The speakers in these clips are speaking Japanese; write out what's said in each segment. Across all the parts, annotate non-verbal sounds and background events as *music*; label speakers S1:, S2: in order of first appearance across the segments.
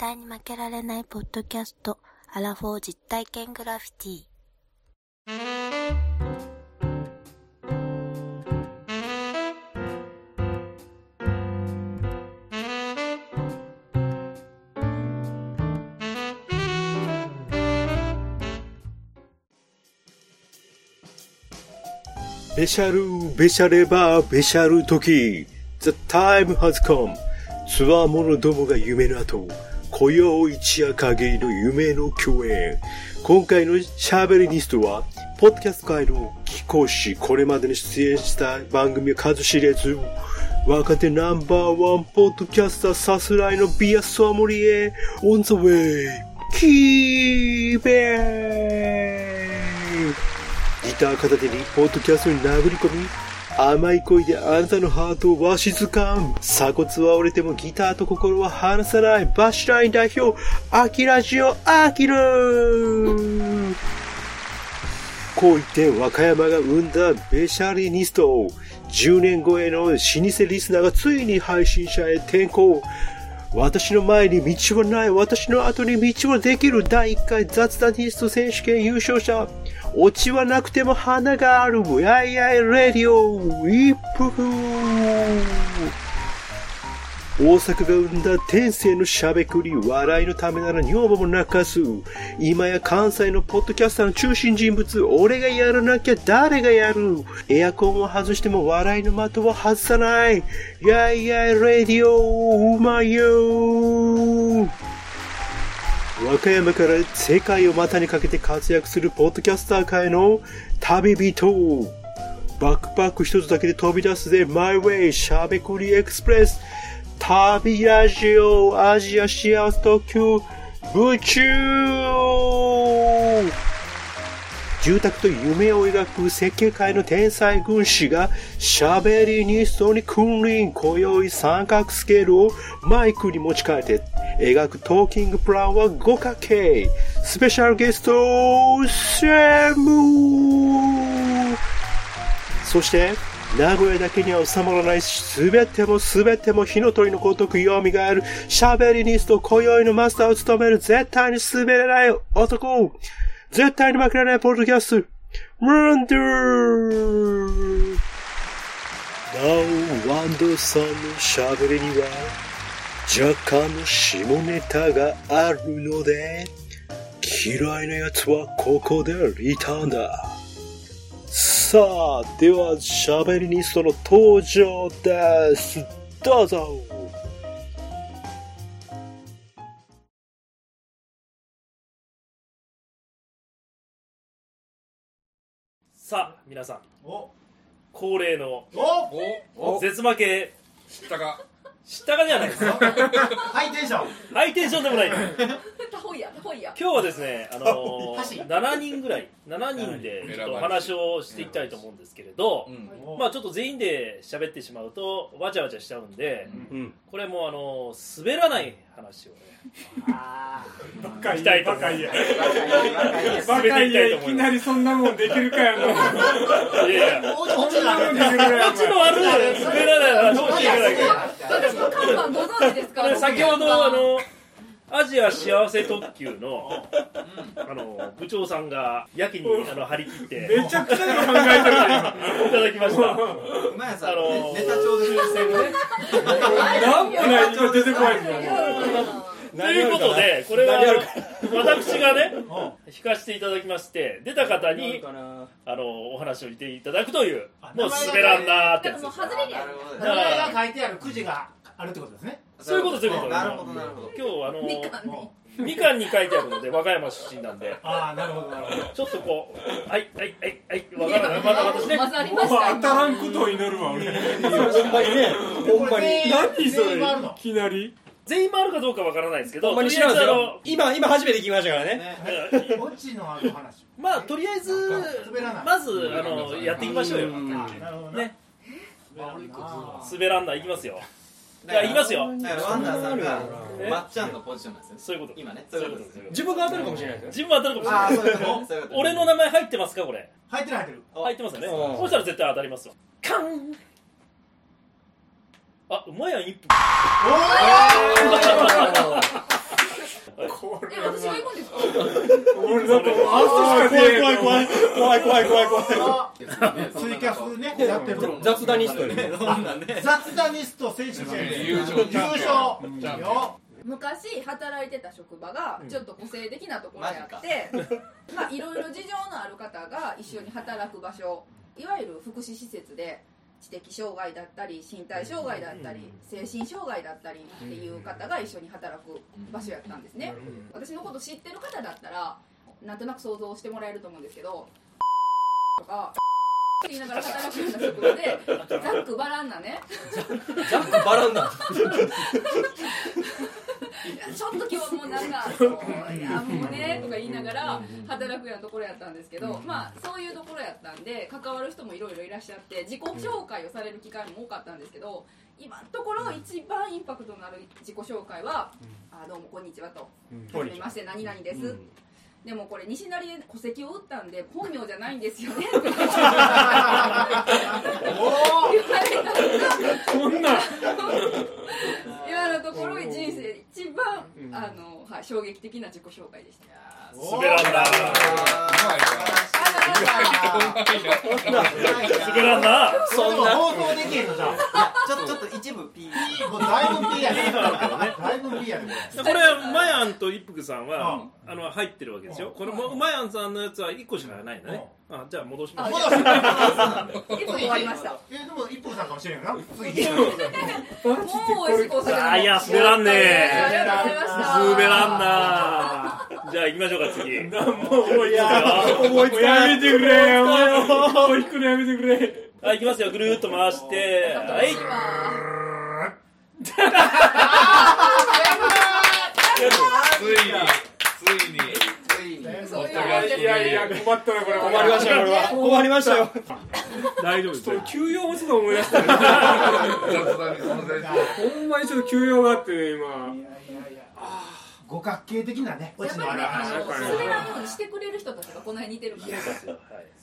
S1: 対に負けられないポッドキャスト、アラフォー実体験グラフィティ。
S2: ベシャル、ベシャレバー、ベシャル時。The time has come. ツアー者どもが夢の後、今宵一夜限りの夢の共演。今回の喋りニストは、ポッドキャスト界の貴公子、これまでに出演した番組は数知れず、若手ナンバーワンポッドキャスターさすらいのビアソムリエ、on the way, キーベーギター片手にポッドキャストに殴り込み、甘い声であなたのハートをわしづかん。鎖骨は折れてもギターと心は離さない。バッシュライン代表、アキラジオ、アキルこう言って和歌山が生んだベシャリニスト。10年超えの老舗リスナーがついに配信者へ転向。私の前に道はない。私の後に道はできる。第1回雑談ティスト選手権優勝者。オチはなくても花がある。やいやいレディオ。ウィップ。大阪が生んだ天性のしゃべくり、笑いのためなら女房も泣かす。今や関西のポッドキャスターの中心人物、俺がやらなきゃ誰がやるエアコンを外しても笑いの的を外さない。やいやいレディオ、うまいよ和歌山から世界を股にかけて活躍するポッドキャスター界の旅人。バックパック一つだけで飛び出すぜ、マイウェイ、しゃべくりエクスプレス。旅ラジオ、アジア幸せ特急、宇宙住宅と夢を描く設計界の天才軍師が喋りニストに君臨今宵三角スケールをマイクに持ち替えて描くトーキングプランは五角形スペシャルゲストセム。そして名古屋だけには収まらないすべてもすべても火の鳥のごとく蘇る。喋りニスト今宵のマスターを務める絶対に滑れない男。絶対に負けられないポッドキャスト。ランダーなお、ワンドさんの喋りには若干の下ネタがあるので嫌いな奴はここでリターンだ。さあ、では、喋りニストの登場です。どうぞ。
S3: さあ皆さん。
S4: お。
S3: 恒例の
S4: お。
S3: 絶負け。
S5: 知ったか
S3: 知ったかではないですよ *laughs*
S4: ハイテンション。
S3: ハイテンションでもない。
S6: タホイヤタホイヤ
S3: 今日はですね、あのー、
S4: 箸。
S3: 7人ぐらい7人でちょっとお話をしていきたいと思うんですけれど、
S5: うん。
S3: まあちょっと全員で喋ってしまうとわちゃわちゃしちゃうんで、
S2: うん。
S3: これもあのー滑らない話をね。*laughs*
S4: バカ
S3: したいと思います
S4: バカ
S3: 滑っていきたいと思います
S4: りそんなもんできるかやの
S3: いやいや。
S4: こんなもんできるかや
S3: こっちのある滑らない話をしていただけ。
S6: 私の看板ご存知ですか
S3: 先ほどあのアジア幸せ特急のあの部長さんがやけにあの張り切って
S4: めちゃくちゃ考えてるやん
S3: いただきました。
S7: うまいやつ
S3: あの
S7: ネタ帳で
S3: 抽選ね。
S4: なんもない今出てこないんだよ
S3: ということでこれは私がね引かせていただきまして出た方にあのお話を言っていただくというもう滑らんなーってやつ
S6: もう外れりゃ
S3: だから
S4: 名前が書いてあるくじがあるってことですね
S3: そういうことそういうこと。
S7: なるほどなるほど。
S3: 今日あの
S6: みかんに。
S3: みかんに書いてあるので和歌山出身なんで。
S4: ああなるほどなるほど。
S3: ちょっとこうはいはいはいはいわからないまだ私ね。
S6: 混ざりました。
S4: 当たらんことを祈るわ俺。
S7: ほんまにね
S4: ほんまに。何それいきなり？
S3: 全員回るかどうかわからないですけど
S8: ほんまに知
S3: とりあえずあの
S8: 今今初めて聞きましたからね。*laughs*
S3: まあとりあえずまずあのやっていきましょうよ。
S8: うん。
S4: あなるほど
S3: ね
S4: あ
S3: 滑らんないきますよじゃあいきますよ。
S7: だからワンダーさんが
S3: え？
S7: まっちゃんのポジションなんですよ。ね
S3: そういうこと。
S7: 今ね。
S3: そういうこと。ですよ。
S8: 自分が当たるかもしれないですよ。
S3: 自分は当たるかもしれ
S7: ああ
S3: ない
S7: そういうこと。ねそういうこと。ね
S3: 俺の名前入ってますかこれ？
S4: 入ってる入ってる。
S3: 入ってますよね。
S8: うん。
S3: そしたら絶対当たりますよ。カン。あうまいやん一分
S6: え私が行くんですか
S4: 俺だとあ
S8: 怖い怖い怖い。怖い怖い怖い怖い
S9: ツイキャスね。やってる
S8: 雑談ニストよね
S9: 雑談ニスト選手権
S5: 優勝
S9: 優勝よ。
S6: 昔働いてた職場がちょっと個性的なところやって、まあいろいろ事情のある方が一緒に働く場所いわゆる福祉施設で知的障害だったり身体障害だったり精神障害だったりっていう方が一緒に働く場所やったんですね。私のこと知ってる方だったらなんとなく想像してもらえると思うんですけどとか言いながら働くような職場でざっくばらんなね。
S8: ザックバランだ
S6: いや *laughs* ちょっと今日もうなんかそういやもうねとか言いながら働くようなところやったんですけどまあそういうところやったんで関わる人もいろいろいらっしゃって自己紹介をされる機会も多かったんですけど今のところ一番インパクトのある自己紹介は「あどうもこんにちは」と「はじめまして何々です」でもこれ西成で戸籍を打ったんで本名じゃないんですよね。*laughs* って *laughs* 言われた
S4: こんな
S6: ところ人生で一番、あのはい、衝撃的な自己紹介でした。
S3: 滑らんな。滑らんな。
S9: そんな。放送できへんのじゃん。
S7: ちょっとちょっと一部 P *laughs*
S9: もうだいぶ P や *laughs* ね。だいぶ P やね。
S10: これマヤンと一服さんは、あの入ってるわけですよ、これもマヤンさんのやつは1個しかないのね、あじゃあ戻します。
S6: 戻します。一歩終わりました。
S9: えでも一歩さんかもしれんよな。次
S6: もう美味しくお酒飲み
S3: あい。や滑らんね
S6: ありがとうございました。
S3: 滑らんなじゃあ行きましょうか次。*laughs*
S4: もう思いつか思いつかやめてくれもう引くのやめてくれ。
S3: はい行きますよ。ぐるーっと回して。はい。
S5: ついにいや
S4: いや困ったなこれ
S8: 困りましたよこれは。困りましたよ。
S10: 大丈夫です
S4: 休養もちょっと思い出した *laughs* ほんまにちょっと休養があってね今
S9: 五角形的なね
S6: やっぱりね、あ
S9: 話
S6: の滑らんようにしてくれる人たちがこの辺似てるから。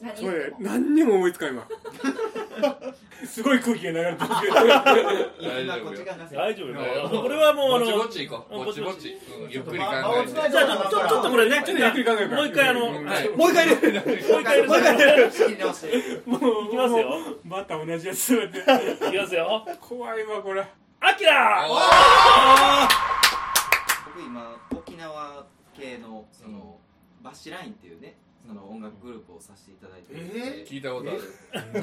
S6: 何
S4: これ
S6: 言っても。
S4: 何にも思いつかん今 *laughs* すごい空気が流れてる。
S5: 大丈夫よ
S3: 大丈夫よ。これはもうあの
S5: ぼちぼち行こうぼち。ぼちうんゆっくり考えて。
S3: じゃあちょっとこれね
S4: ちょっとゆっくり考えるから。
S3: もう一回あの
S5: はい。
S8: もう一回入れる
S3: もう一回もう一回やる
S4: もう
S3: いき *laughs* ますよ。
S4: また同じやつって。*laughs*
S3: いきますよ。
S4: 怖いわこれ。
S3: アキラ！
S7: 僕今沖縄系のそのバッシュラインっていうねその音楽グループをさせていただいてて、
S5: 聞いたことある。
S7: ち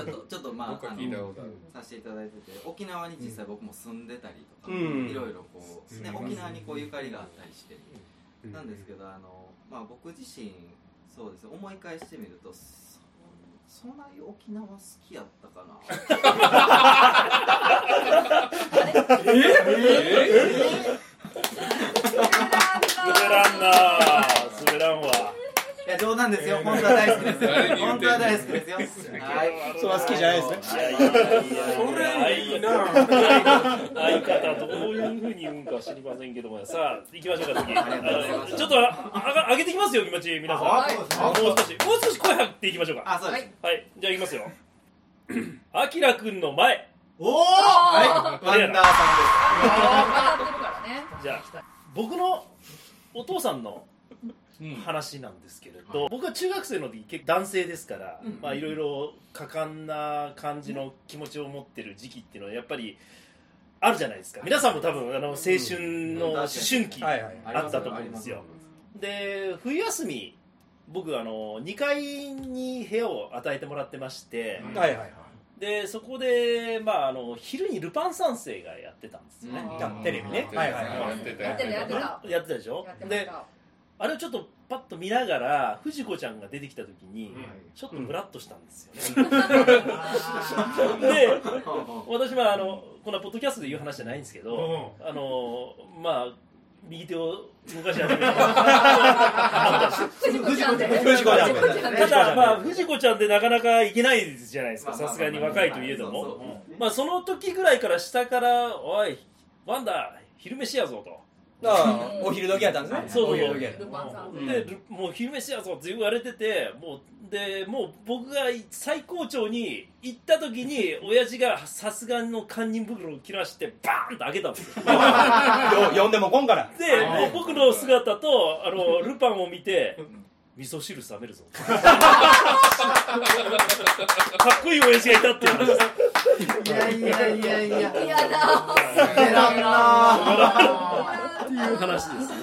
S7: ょっとちょっとまあ
S5: 僕は
S7: あの
S5: 聞いたことある。
S7: させていただいてて。沖縄に実際僕も住んでたりとか、
S8: うん。
S7: いろいろこう、ね、沖縄にこうゆかりがあったりして、なんですけどあの、まあ、僕自身そうですね。思い返してみるとそそんなに沖縄好きやったかな。
S3: 滑 *laughs* らんな。滑らんわ。
S7: いや冗談ですよ。本当は大好きです本当は大好きですよ。はい。
S8: それは好きじゃない。ですね
S4: それいいな。
S3: 相方どういうふうに言うんか知りませんけどもさあ行きましょうか次。ちょっとああ上げてきますよ気持ち皆さん。
S9: はい。
S3: もう少し。もう少し声張っていきましょうか。
S7: あそうです、
S3: はい。じゃあ行きますよ。あきらくんの前。
S9: おお
S7: はい。ワンダーさんです。
S3: じゃあ僕のお父さんの話なんですけれど、僕は中学生の時結構男性ですから、まあいろいろ果敢な感じの気持ちを持ってる時期っていうのはやっぱりあるじゃないですか。皆さんも多分あの青春の思春期
S8: はいはい。
S3: あったと思うんですよ。で冬休み僕あの2階に部屋を与えてもらってまして、
S8: はいはいはい
S3: でそこで、まあ、あの昼にルパン三世がやってたんですよね、
S8: テレビね。はいはいはい。
S5: やってた
S6: やってた。やってた。
S3: やってた。でしょ？で
S6: た。
S3: あれをちょっとパッと見ながら藤子ちゃんが出てきた時に、ちょっとムラっとしたんですよね、*laughs* で私はあのこのポッドキャストで言う話じゃないんですけど、あのまあ右手を動かし始めた *laughs*
S6: 藤子ちゃん
S3: ただまあ藤子ちゃんでなかなかいけないじゃないですかさすがに若いといえども。まあその時ぐらいから下から「おいワンダ昼飯やぞ」と。
S8: あお昼時やったんですね。
S3: そうそう
S8: お昼時やった。
S3: でルもう昼飯やぞって言われててもうでもう僕が最高潮に行った時に親父がさすがの堪忍袋を切らしてバーンと開けたんですよ。*laughs*
S8: よ呼んでもこんから。
S3: でもう僕の姿とあのルパンを見て味噌汁冷めるぞ。*laughs* かっこいい親父がいたっていう話。です
S9: いやいやいやいや。
S6: やだ *laughs*
S3: いう話ですね。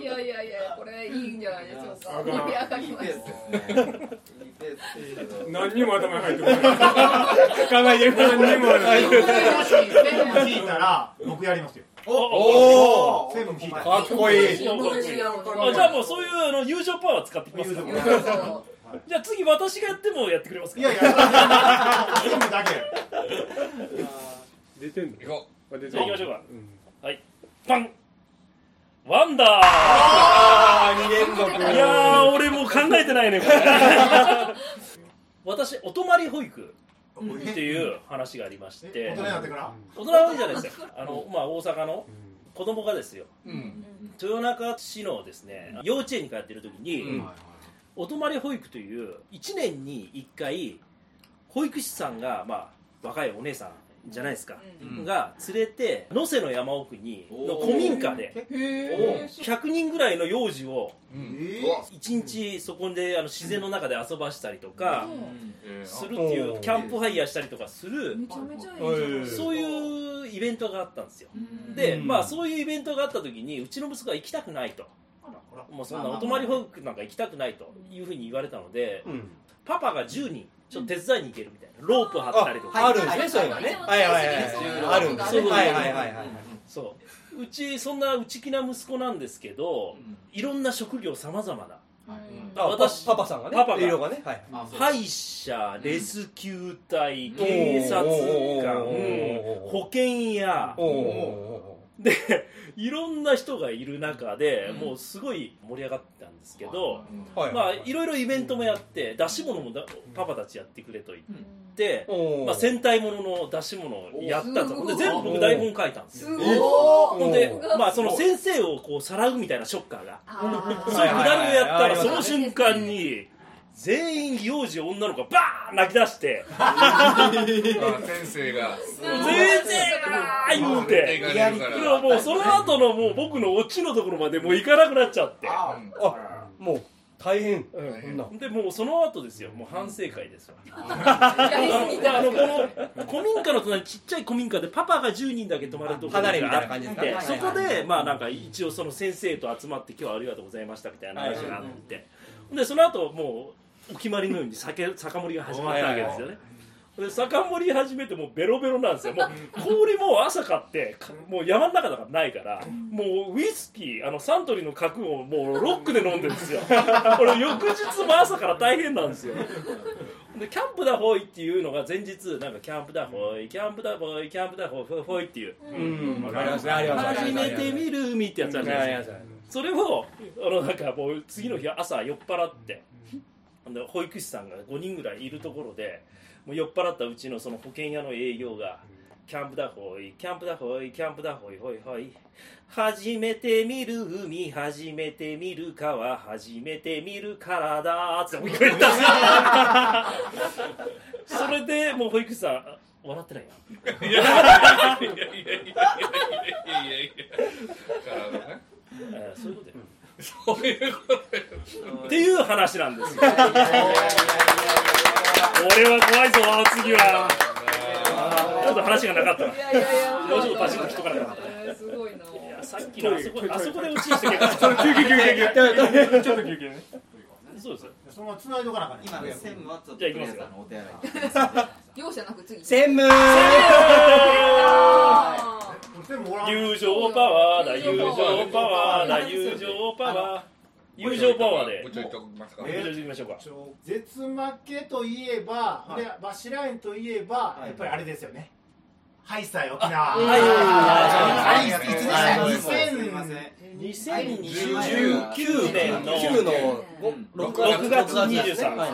S6: いやいやいやこれいいんじゃないでしょうか盛り上がります。
S7: いいですけど
S4: 何にも頭に入ってこない。考えてる何にも入ってこない
S9: 聞い。たら僕やりますよ。
S8: おお
S9: 専務聞いたら
S8: かっこいい
S3: あじゃあもうそういうあの友情パワー使ってきますか。らじゃあ次私がやってもやってくれますか。
S9: いやいや。専務だけ。
S4: 出てんの？
S5: 行こ
S4: あ出て
S3: じゃあ行きましょうか。
S4: うん。
S3: はい。パンワンダ
S8: あー2連続。
S3: ーいやー俺もう考えてないねこれ。*laughs* 私お泊まり保育っていう話がありまして。
S9: 大人になってから？
S3: 大人じゃないですよあの、まあ、大阪の子供がですよ。
S5: ううん。
S3: 豊中市のですね幼稚園に通っている時に、
S5: うん。
S3: お泊まり保育という1年に1回保育士さんが、まあ、若いお姉さんじゃないですか、
S5: うん。
S3: が連れて能勢の山奥にの古民家で
S6: へ
S3: 100人ぐらいの幼児を
S5: うん。
S9: え
S3: 1日そこであの自然の中で遊ばしたりとか
S5: えー
S3: するっていうキャンプファイヤーしたりとかする
S6: めちゃめちゃいい。じゃん。
S3: そういうイベントがあったんですよ。
S6: うん。
S3: で、
S8: うん。
S3: まあ、そういうイベントがあった時にうちの息子は行きたくないと。もうそんなお泊まり保育なんか行きたくないというふうに言われたので、
S8: うん。
S3: パパが10人ちょっと手伝いに行けるみたいな。ロープ張ったりとか、
S8: あるんですねそういうのはねはいはいはいはい。あるんですね。
S3: そう
S8: はいはいはいはい
S3: そう。うちそんな内気な息子なんですけどいろんな職業さまざまな。
S8: あ
S3: 私
S8: パパさんがね
S3: パパが。
S8: 色がね。はい。
S7: あそう。
S3: 歯医者レスキュー隊警察官保険屋でいろんな人がいる中でもうすごい盛り上がったんですけど、
S8: はい。
S3: まあいろいろイベントもやって出し物もだパパたちやってくれと言って、まあ、戦隊ものの出し物をやったと。
S6: お
S3: で全部僕台本書いたんですよ。
S6: すごい。
S3: ほんで
S8: お、
S3: まあ、その先生をこうさらうみたいなショッカーが。
S6: あ
S3: そういうくだりをやったら
S8: はいはいはい。
S3: その瞬間に全員幼児女の子がバーン泣き出して
S5: あ *laughs* 先生が。
S3: 全然あー言うて
S5: いかれるから。
S3: いやもうその後のもう僕のオチのところまでもう行かなくなっちゃって。
S8: あもう大変。
S3: うん。
S8: そんな
S3: でもうその後ですよ。もう反省会ですよ。*laughs* あのこの古民家の隣にちっちゃい古民家でパパが10人だけ泊まるところ
S8: 離れみたい
S3: が
S8: な感じ
S3: あってそこでまあなんか一応その先生と集まって今日はありがとうございましたみたいな話があって。でその後もうお決まりのように酒酒盛りが始まったわけですよねで酒盛り始めてもうベロベロなんですよ。もう氷も朝買ってかもう山の中だからないからもうウイスキーあのサントリーの角をもうロックで飲んでるんですよ。俺翌日も朝から大変なんですよ。でキャンプだほいっていうのが前日なんかキャンプだほいキャンプだほいキャンプだほいほいっていう。
S8: うん。
S3: 初めて見る海ってやつあるじゃないですか。
S8: あり
S3: それをあのなんかもう次の日朝酔っ払ってで保育士さんが5人ぐらいいるところでもう酔っ払ったうちのその保険屋の営業が「キャンプだほいキャンプだほいキャンプだほいほいほい」「初めて見る海初めて見る川初めて見る体」って。言ってたんですよそれでもう保育士さん笑ってないよ
S5: いやいやいやいやいやいやいやいや体ね
S3: えーそういうことよ
S5: そういうことよ。
S3: っていう話なんですよ。俺は怖いぞ次は。ちょっと話がなかったな。い
S6: やいやいや。
S3: もうちょっとッとしとかなかった。
S6: えーすごいな。い
S3: やさっきのあそこあそこで落ちして結構
S4: 休憩休憩休憩ちょっと休憩ね
S3: そうです。よ
S9: そのまま繋いどかなあかんね
S7: 今ね専務はちょっと
S3: じゃあ行きますよ。
S7: とりあえずあのお手洗い。*laughs*
S6: 容赦なく次。
S8: 専務
S6: あ
S9: 専務おらん
S3: 友情パワーだ友情パワーだ友情パワー友情パワーで。
S5: もうちょいときますか。
S3: 友情していきましょうか。
S9: 絶負けといえば、でバシラインといえば、やっぱりあれですよねハイサイ沖縄。
S3: はいはいはい。
S9: い。つでした
S7: はい。すいません
S3: 2019年の
S8: 9の
S3: 6月23
S8: はい。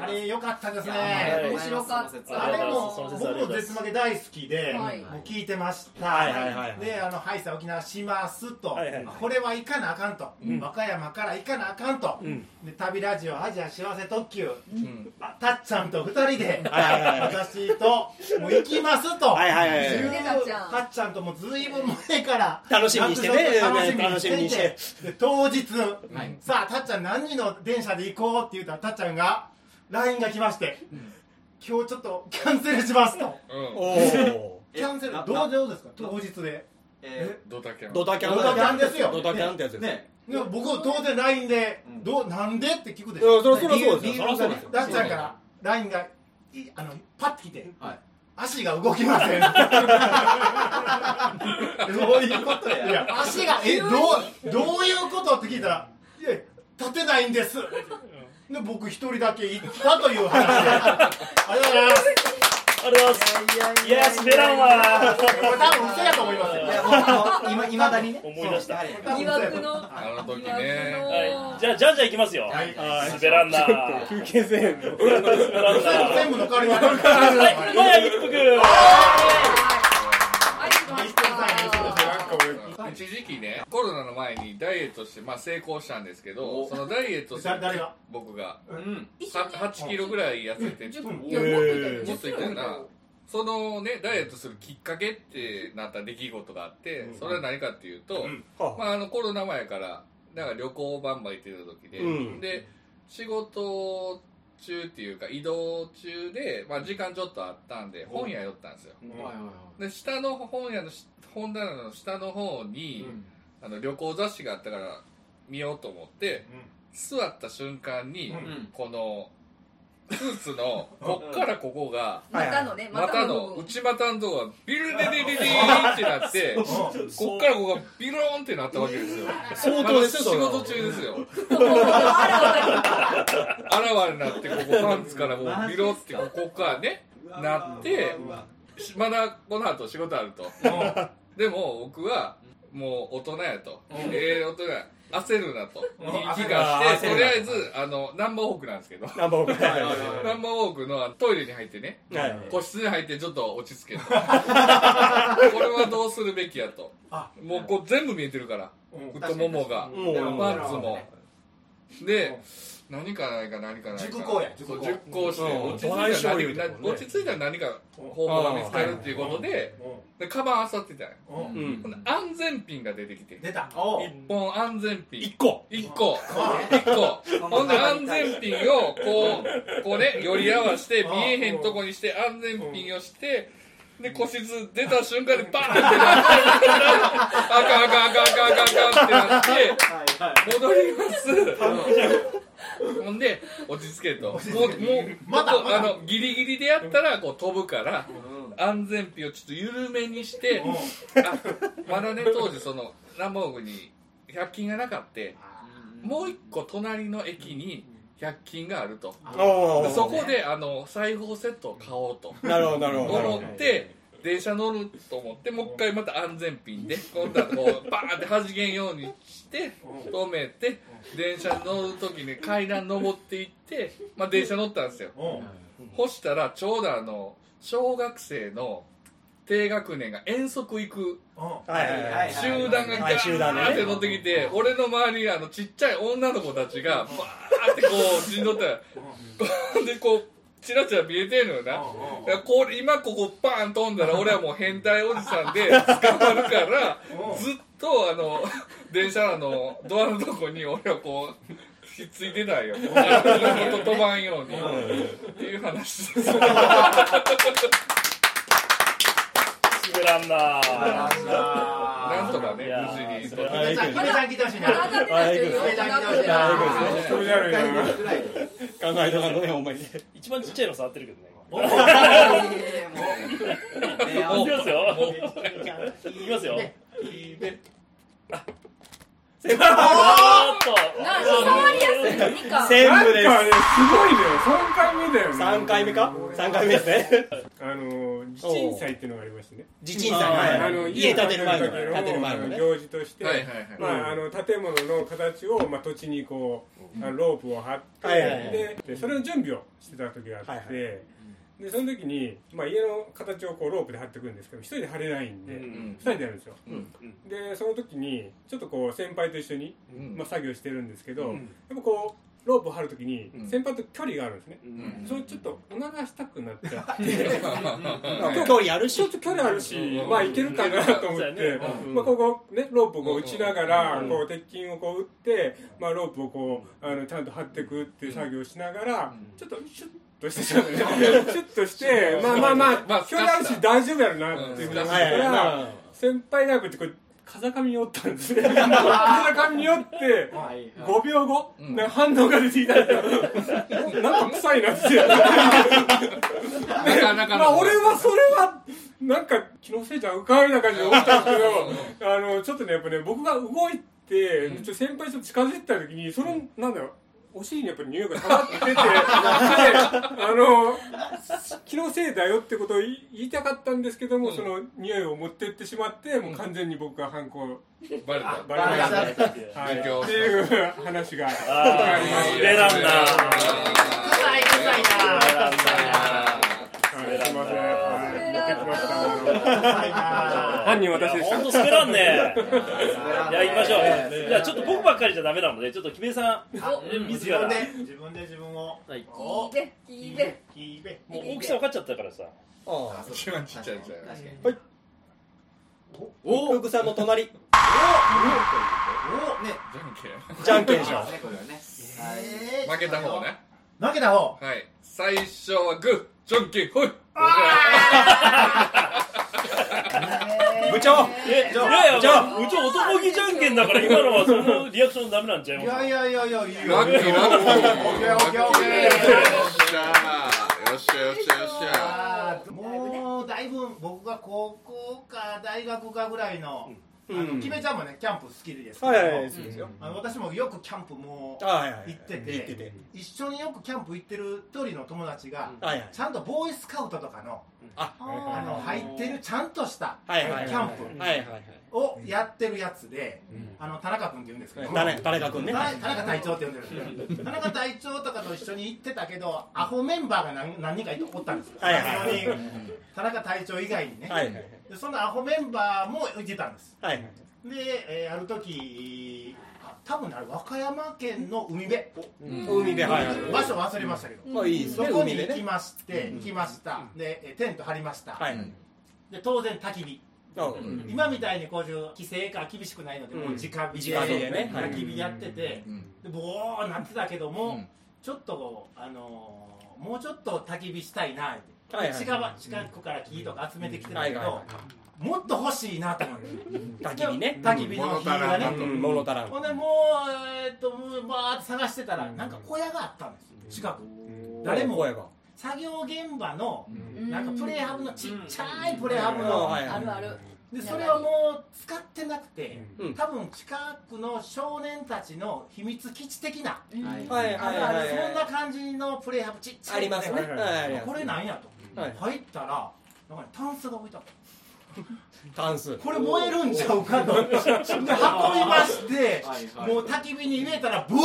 S9: あれ良かったです
S3: はい。
S9: ね
S6: 面白かった
S9: あれも僕も絶負け大好きで、
S6: はい。
S9: もう聞いてました、
S8: はいはいはい。
S9: であのハイサイ沖縄しますと、
S3: はいはい
S9: これは行かなあかんと、
S3: うん。
S9: 和歌山から行かなあかんと、
S3: うん。
S9: で旅ラジオアジア幸せ特急、たっちゃんと二人で、
S8: はいはいはい。
S9: 私ともう行きますと、
S8: はいはいはい
S9: 十
S6: ねたっちゃん。
S9: ともずいぶん前から。
S8: 楽しみにしてね。
S9: 楽しみにして。で当日、さあたっちゃん何時の電車で行こうって言ったらたっちゃんが LINE が来まして、今日ちょっとキャンセルしますと。
S5: うん。
S8: おお *laughs*
S9: キャンセル
S7: な
S9: どうどうですか？当日で。
S7: え
S5: ドタキャン。
S8: ドタキャン。
S9: ドタキャンですよ。
S8: ドタキャンってやつです
S7: ーね。
S9: で僕当然 LINE で、
S7: うん。
S9: どうなんで？って聞くで
S8: いやそりゃそりゃ
S9: 理由
S8: そうですよ
S9: 理由がね。
S8: そりゃそうですよ。
S9: たっちゃんから LINE がいあのパッて来て。
S7: はい
S9: 足が動きません。*laughs*
S7: どういうことや。
S9: いや足がえどうどういうことって聞いたらいや立てないんです。で僕一人だけ行ったという話で。ありがとうございます
S3: ありがとうございます。いや滑らんわ
S9: これ多分嘘やと思いますよ。
S7: 今いまだにね
S3: 思い出した。
S7: はい
S6: 疑惑の。
S5: あの時ね
S6: の
S3: はい。じゃあじゃんじゃんいきますよ。
S9: はい。
S3: 滑らんな
S8: 休憩せんの
S3: 滑らんな
S9: 全部の代わりになる
S3: はい。マヤ一服
S5: 一時期ねコロナの前にダイエットして、まあ、成功したんですけどそのダイエットする
S9: だ誰が？
S5: 僕が。
S7: うん。
S6: 一緒に
S5: ？8キロぐらい痩せてちょっと
S6: いやもっといた
S5: もっといったよなそのねダイエットするきっかけってなった出来事があってそれは何かっていうと、
S8: は
S5: まあ、あのコロナ前からだから旅行バンバン行ってた時で、
S8: うん。
S5: で仕事中っていうか移動中で、まあ、時間ちょっとあったんで本屋寄ったんですよ。で下の本屋のし本棚の下の方に、あの旅行雑誌があったから見ようと思って、座った瞬間に、
S7: ん。
S5: このスーツのこっからここが
S6: 股のね
S5: 股の内股のとこがビルデデデデーってなってこっからここがビローンってなったわけですよ
S8: 相当ですよ
S5: 仕事中ですよ
S6: あ
S5: あらわになってここパンツからこうビロってここからねなってしまだこの後仕事あるとでも僕はもう大人やとええ大人や焦るなと。気がしてと。りあえずあのナンバーウォークなんですけど。
S8: ナンバーワン
S5: ナンバーウォークのトイレに入ってね。
S8: はい
S5: 個室に入ってちょっと落ち着けと。*laughs* これはどうするべきやと。もうこう全部見えてるから。太ももが。
S8: もう
S5: パンツも。で何かないか何かないか。
S9: 熟考や熟考
S5: して
S8: うん。
S5: 落ち着いたら何落ち着いたら何か方法が見つかるっていうことででカバンあさってたんよ
S9: うん。
S5: 安全ピンが出てきて。
S9: 出た。
S7: お
S5: 一本安全ピン。
S8: 一個。
S5: 一個。一個。ほんで安全ピンをこうこうね寄り合わせて見えへんとこにして安全ピンをしてで個室出た瞬間にバーンってなってあかんあかんあかんあかんあかんあかんってなって戻ります *laughs* ほんで落ち着けと。もうもう
S9: また
S5: ここあのギリギリでやったらこう飛ぶから安全ピンをちょっと緩めにしてあまだね当時そのランボーグに100均がなかってもう一個隣の駅に100均があると。そこであの裁縫セットを買おうと。
S8: なるほどなるほど。
S5: 思って電車乗ると思ってもう一回また安全ピンで今度はこう *laughs* バーンって弾けんようにして止めて電車乗る時に階段登っていって、まあ、電車乗ったんですよ。干したらちょうどあの小学生の低学年が遠足行く集団がガーって乗ってきて俺の周りにあのちっちゃい女の子たちがバーってこう陣取ってでこうチラチラ見えてんのよな、いやこれ今ここバーン飛んだら *laughs* 俺はもう変態おじさんで捕まるからずっとあの電車のドアのとこに俺はこうひっついてたんよ。*laughs* 飛ばんように。っていう話。です
S3: 滑らんな
S5: なんとかね無事に。
S3: それは
S9: 姫ちゃん来てほしいな。
S6: 人いるよ
S9: 姫ちゃん来てほしい
S8: あ
S9: な。
S8: 一人じゃな。い考えとかねほんまに
S3: 一番ちっちゃいの触ってるけどね
S7: もう
S3: いきますよいきますよおーっと。
S6: な触りやすい何か
S8: 全部です。
S4: なんかねすごいね3回目だよね。
S8: 3回目か3回目ですね。
S4: あの地鎮祭っていうのがありましてね。
S8: 地鎮祭。はい
S4: あの
S8: 家建てる前の建てる前のね。
S4: 行事として、
S5: はいはいはい。
S4: まあ、あの建物の形を、まあ、土地にこう、ロープを張って、
S8: はい。はいはい
S4: ででそれの準備をしてた時があって、
S8: はいはい
S4: でその時に、まあ、家の形をこうロープで張っていくんですけど一人で張れないんで、
S5: ん
S4: 二人でやるんですよ、でその時にちょっとこう先輩と一緒に、
S5: うん。
S4: まあ、作業してるんですけど、
S11: うん。
S4: やっぱこうロープを張る時に
S5: うん。
S4: 先輩と距離があるんですね、
S11: うん。
S4: それちょっとおならしたくなっちゃって。*laughs*
S8: 距離あるし。
S4: ちょっと距離あるし、まあいけるかなと思って、
S11: うん。
S4: まあここねロープをこう打ちながら、
S11: うん。
S4: こう鉄筋をこう打って、まあロープをこうあのちゃんと張っていくっていう作業をしながら、ちょっとシュッ *laughs* としてシュッとして、まあまあまあ、
S5: まあ
S4: 距離あるし大丈夫やろなっていう。ふうに思った
S8: はい。はい。
S4: ら、
S8: まあ
S4: 先輩がこうやってこう風上におったんですね。*laughs* 風上におって5秒後、
S5: うん。
S4: なんか反応が出てきたんですよ。*laughs* なんか臭いなって。
S5: なかなか
S4: まあ俺はそれはなんか気のせいじゃうかいな感じで思ったんですけどあのちょっとねやっぱね僕が動いて、ちょっと先輩と近づいた時にそのなんだろうお尻にやっぱり匂いが溜まっててであの気のせいだよってことを言いたかったんですけども、その匂いを持ってってしまってもう完全に僕が犯行
S5: バレた。
S4: バレましたはい、っていう話が
S11: あ
S4: ありまして。
S11: 滑らんな
S9: 臭い臭いな。
S4: はい、すいません。犯人私でした。
S11: 本当滑らんね。いや行きましょう。じゃあちょっと僕ばっかりじゃダメなのでちょっと木部さん。自
S9: 分で自分で自分を。
S11: はい。
S9: お
S6: 聞いて。聞いて。
S9: 聞いて。
S11: もう大きさ分かっちゃったからさ。
S8: あ
S5: 一番ちっちゃいやつ。や
S8: お福さんの隣。
S7: おね
S5: じゃんけん
S8: じゃんけんでしょ
S5: 負けた方ね
S9: 負けた方
S5: はい最初はグーじゃんけんほい
S8: 部長
S11: えいやいやうち男気じゃんけんだから今のはそのリアクションダメなんちゃいます
S9: いやいやいやいやいいよ
S5: ラッキーラッキー。
S9: オッケーオッケーオッケー
S5: よっしゃよっしゃよっしゃ。よっしゃ
S9: もうだいぶ僕が高校か大学かぐらいのあの
S8: うん
S9: キベちゃんもねキャンプ好きですけど
S8: はいはいはいそうですよ。
S9: あの私もよくキャンプも行ってて
S8: 行ってて。
S9: 一緒によくキャンプ行ってる一人の友達が
S8: はいはい。
S9: ちゃんとボーイスカウトとかの
S8: あ。
S9: あの入ってるちゃんとしたキャンプをやってるやつであの田中君って言うんですけど
S8: 田中田中君ね。
S9: 田田中隊長って呼んでるんですけど *laughs* 田中隊長とかと一緒に行ってたけどアホメンバーが何何人かいておったんです田中隊長以外にね、でそのアホメンバーもいてたんです。
S8: はい。
S9: で、えーある時あ多分ねあれ和歌山県の海辺、
S8: 海辺はいはい。
S9: 場所忘れましたけど、
S8: まあいいです
S9: そ
S8: ね
S9: こに行き
S8: 海でね
S9: まして、行きました。でえーテント張りました、
S8: はい。
S9: で当然焚き火。
S8: あ
S9: 今みたいにこういう規制が厳しくないので、もう直火で
S8: 直火でね。はい。
S9: 焚き火やってて、でボーなってたけども、
S5: うん。
S9: ちょっとこうあのーもうちょっと焚き火したいなって、
S8: はいはい
S9: 近場近くから木とか集めてきてたけど、
S8: はいはいは
S9: もっと欲しいなと思って
S8: 焚き火ね。
S9: 焚き火の火がね、
S8: うん物足らん。
S9: ほんでもうえーっともうバーって探してたら、なんか小屋があったんです。近く、誰も。作業現場の、
S6: うん。
S9: なんかプレハブのちっちゃいプレハブ
S8: うん。
S9: の、
S8: はい
S6: あるある。
S9: でそれをもう使ってなくて、
S8: うん。
S9: 多分近くの少年たちの秘密基地的な、
S6: うん。
S8: はい
S9: あ
S8: はいはいはい。
S9: のそんな感じのプレハブちっちゃい
S8: ありますね。
S9: これなんやと、
S8: はい。
S9: 入ったらなんかねタンスが置いた。
S8: タンス。
S9: これ燃えるんちゃうかと。で運びましてもう焚き火に入れたらブワ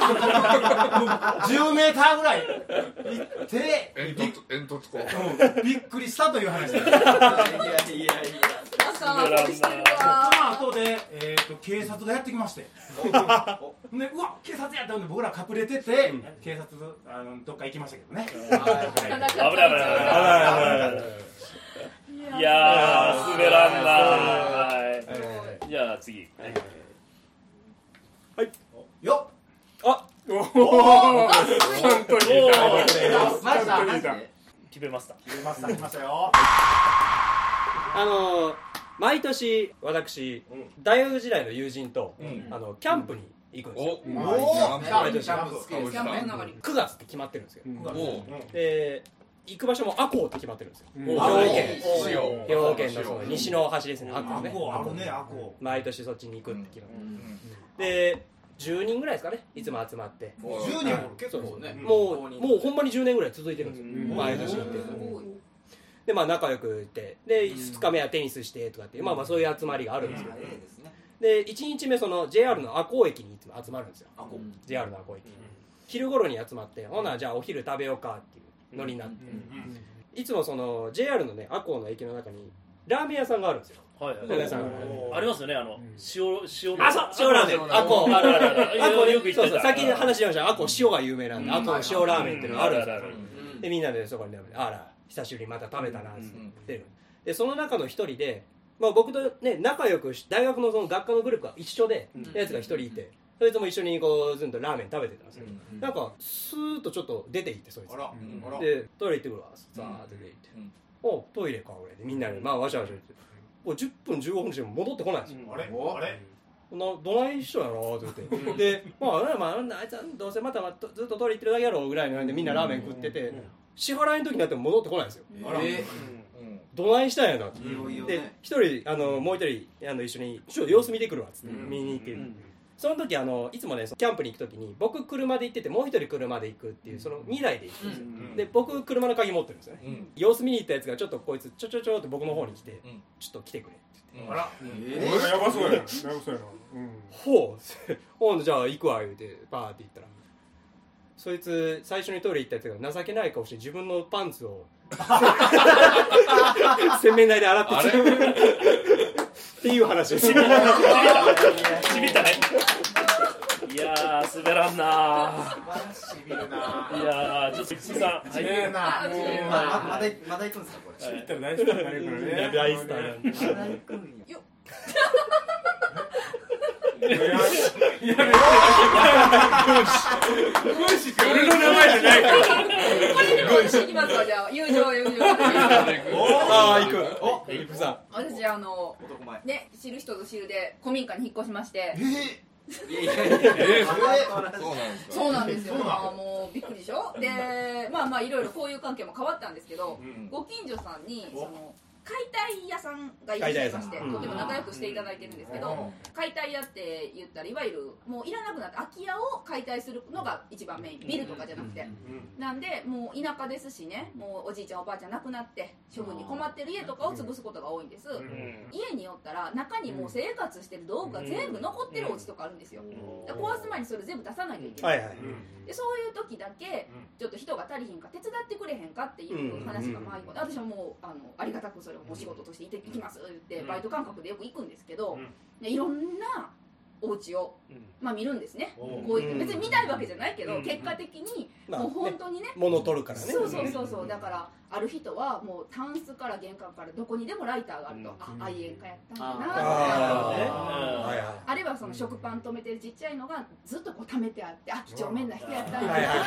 S9: ーもう10メーターぐらい行って
S5: 煙突煙突こ
S9: う。んびっくりしたという話。です
S7: いやいや。いや
S9: 後で、えー、と警察がやってきまして。*laughs* でうわ警察やったんで僕ら隠れてて、警察あのどっか行きましたけどね。
S11: 危ない危ない。危ない。いやー滑らんな。はい。じゃあ次。
S9: よ
S8: あ
S4: おお本当に。
S11: お
S4: い
S11: ー。
S9: マジだ
S4: 本当にいた
S11: 決めました。
S9: っ入れました来ましたよ。
S8: あの毎年私大学時代の友人とあのキャンプに行くんですよ。
S5: お
S9: おー。
S5: キャンプ。
S9: キャンプ
S7: 好きです。
S6: キャンペーンの中に
S8: 9月って決まってるんですよ。
S5: お
S8: で行く場所も赤穂って決まってるんですよ。
S4: うん。
S8: 兵庫県。兵庫県のその西の端ですね。赤
S9: あ
S8: 穂ね。
S9: こうあるねあこ
S8: 毎年そっちに行くって決まってで10人ぐらいですかね。いつも集まって。
S9: う10人も結構ね。
S8: もうもうほんまに10年ぐらい続いてるんですよ。
S4: うん。
S8: 毎年行ってでまあ仲良くってで2日目はテニスしてとかってまあまあそういう集まりがあるんですよ。
S7: ええですね。
S8: で1日目その JR の赤穂駅にいつも集まるんですよ。
S7: あこ
S8: JR の赤穂駅。昼頃に集まってほなじゃあお昼食べようかっていうノリになって。いつもその JR のね赤穂の駅の中にラーメン屋さんがあるんですよ。
S3: はいはい。ありますよねあの塩塩
S8: あそう塩ラーメン。赤穂。
S3: あるあるある
S8: 赤穂ね
S3: よく言ってた。
S8: そうそう。先に話しました。赤穂塩が有名なんで赤穂塩ラーメンっていうのがあるんですよ。でみんなでそこにねあら久しぶりにまた食べたなっつってるでその中の一人で、まあ、僕とね仲良くし大学のその学科のグループが一緒でやつが一人いてそいつも一緒にこうずんとラーメン食べてたんですけど、なんかスーッとちょっと出て行ってそいつ
S9: あらあら。
S8: でトイレ行ってくるわ。さーって出て行って、おトイレか俺で。みんなでまあわしゃわしゃ言って。もう10分15分しても戻ってこないんですよ、
S9: あれ？あれ？
S8: などない人やなと思って。でまあまああいつはどうせまたまたずっとトイレ行ってるだけやろぐらいのでみんなラーメン食ってて支払いの時になっても戻ってこないんですよ。
S9: あら。
S7: え
S8: どないしたんやなって。
S7: いよいよ
S8: で
S7: ね
S8: 一人あのもう一人あの一緒にちょっと様子見てくるわっつって見に行ってその時あのいつもねそのキャンプに行く時に僕車で行っててもう一人車で行くっていうその2台で行くんですよ。で僕車の鍵持ってるんですよね。
S5: うん。
S8: 様子見に行ったやつがちょっとこいつちょちょちょって僕の方に来てちょっと来てくれ。って
S9: あら。
S4: 俺がやばそうやな。やばそうやな。うん。
S8: ほう。*laughs* ほんじゃあ行くわ言うてバーって行ったらそいつ最初にトイレ行ったやつが情けない顔して自分のパンツを *laughs* 洗面台で洗って
S5: あれ
S8: っていう話です。
S3: ちびったね。いやー滑らんな。
S9: しびるな。い
S3: やーちょっと菊池さん。はい
S9: しびるな。
S7: まままだまだ行くんですかこれ。
S4: 行ったら大スターになれるからね。
S8: 大スターなんで *laughs*
S4: 俺の名前じゃないから
S6: ますわ。じゃあ友情友情
S8: ああ行くおイプさ
S6: 私あの
S7: 男前
S6: ね知る人ぞ知るで古民家に引っ越しまして
S7: いやいやいや
S5: えそうなんですか
S6: そうなんですよ。まあもうびっくりでしょ。でまあまあいろいろ交友関係も変わったんですけど、
S5: ん。
S6: ご近所さんにその解体屋さんがいらっしゃいましてとても仲良くしていただいてるんですけど、解体屋って言ったらいわゆるもういらなくなった空き家を解体するのが一番メインビルとかじゃなくて、なんでもう田舎ですしねもうおじいちゃんおばあちゃん亡くなって処分に困ってる家とかを潰すことが多いんです、家によったら中にもう生活してる道具が全部残ってるお家とかあるんですよ、で壊す前にそれ全部出さなきゃいけない、でそういう時だけちょっと人が足りひんか手伝ってくれへんかっていう話が回り込んで私はもうあのありがたくそれをお仕事として行って行きますってバイト感覚でよく行くんですけど、でいろんなお家をまあ見るんですね。こういう別に見たいわけじゃないけど結果的に
S8: まあ
S6: もう本当にね。
S8: 物を取るからね。
S6: そうそうそうそう。だからある人はもうタンスから玄関からどこにでもライターがあると、あ愛煙家やったんだなって
S8: あー。はいはい
S6: あればその食パン止めてるちっちゃいのがずっとこう貯めてあってあ几帳面な人やったんだ
S8: はいはい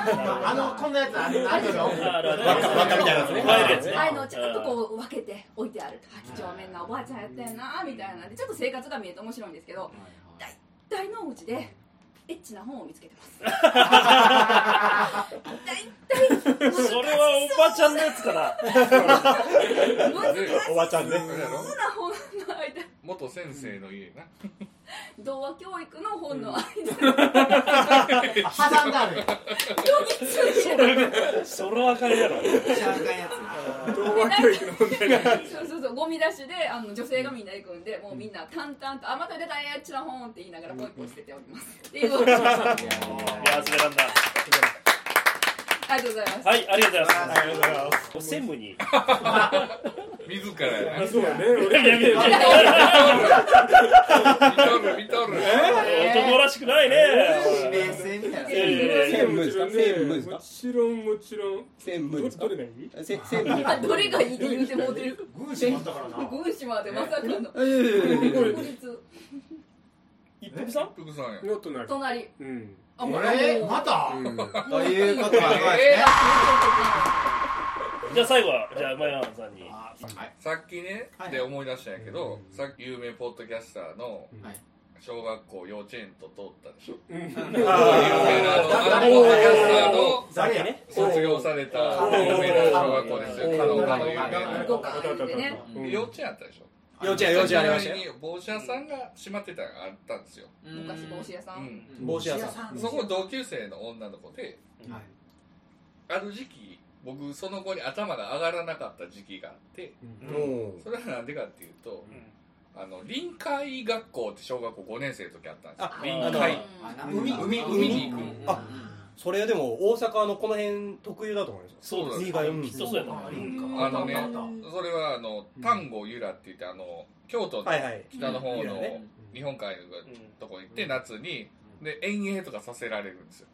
S9: あのこんなやつあるあるでしょ
S3: あるある。
S8: 輪っか輪っかみたいなやつね。
S6: ああいうのをちゃんとこう分けて置いてあるあ几帳面なおばあちゃんやったよなみたいなんでちょっと生活が見えて面白いんですけど大体のお家でエッチな本を見つけてます。*laughs* 大体
S3: それはおばちゃんのやつかな。*laughs*
S8: おばちゃんね。
S6: そんな本の間。
S5: 元先生の家な *laughs*
S6: 童話教育の本の間。
S9: 挟んである。
S3: それはあかんやろ。
S7: 知らんかんやつ。
S4: 童話教育の問題だ
S6: そうそうそうゴミ出しであの女性がみんな行くんでもうみんな淡々と「あまた出たエッチな本」って言いながらポイポイ捨てております。っていう
S3: いや滑らんだ
S6: ありがとうございます。
S3: はいありがとうございます。ありがとうございます。専務に。
S5: 自らやな
S4: そうだね俺
S5: 見とる。見とる
S3: 男らしくないね。
S7: 冷静みたいな
S3: え
S8: 専務ですか専務ですか
S4: もちろんもちろん
S8: 専務ですか
S4: どれがいい
S8: せ専務
S6: あどれがいいって言うてもうてる
S9: 軍師
S6: でまさかの
S3: 一服さん？
S5: 福さんや。
S4: のとなり
S6: 隣。
S4: うん。
S6: あもう
S9: あれ
S6: も。う
S9: また？
S7: ということは
S5: え
S3: じゃあ最後はじゃあ前山さんに。
S5: さっきねで思い出したんやけどさっき有名ポッドキャスターの
S9: はい。
S5: 小学校幼稚園と通ったでしょ？
S4: うん。
S5: 有名なあのあのポッドキャスターの卒業された有名な小学校ですよ。加納科の有名な。幼稚園あったでしょ？
S8: 幼稚園幼稚園ありましたよ。
S5: に帽子屋さんが閉まってたのがあったんですよ、
S6: 昔帽子屋さ
S5: うん。ん、
S8: 帽子屋さん。
S5: そこ同級生の女の子で
S9: はい
S5: ある時期僕その子に頭が上がらなかった時期があって、
S8: うん。
S5: それはなんでかっていうと、あの臨海学校って小学校5年生の時あったんですよ。
S8: あ
S5: 臨海。
S8: 海。海
S5: に行く
S8: あそれでも大阪のこの辺特有だと思います。
S5: そうです。
S8: 海外うん
S3: きっとそうやと思う
S5: あのねそれはあの丹後由良って言ってあの京都の北の方の日本海のとこ行って夏にで遠泳とかさせられるんですよ。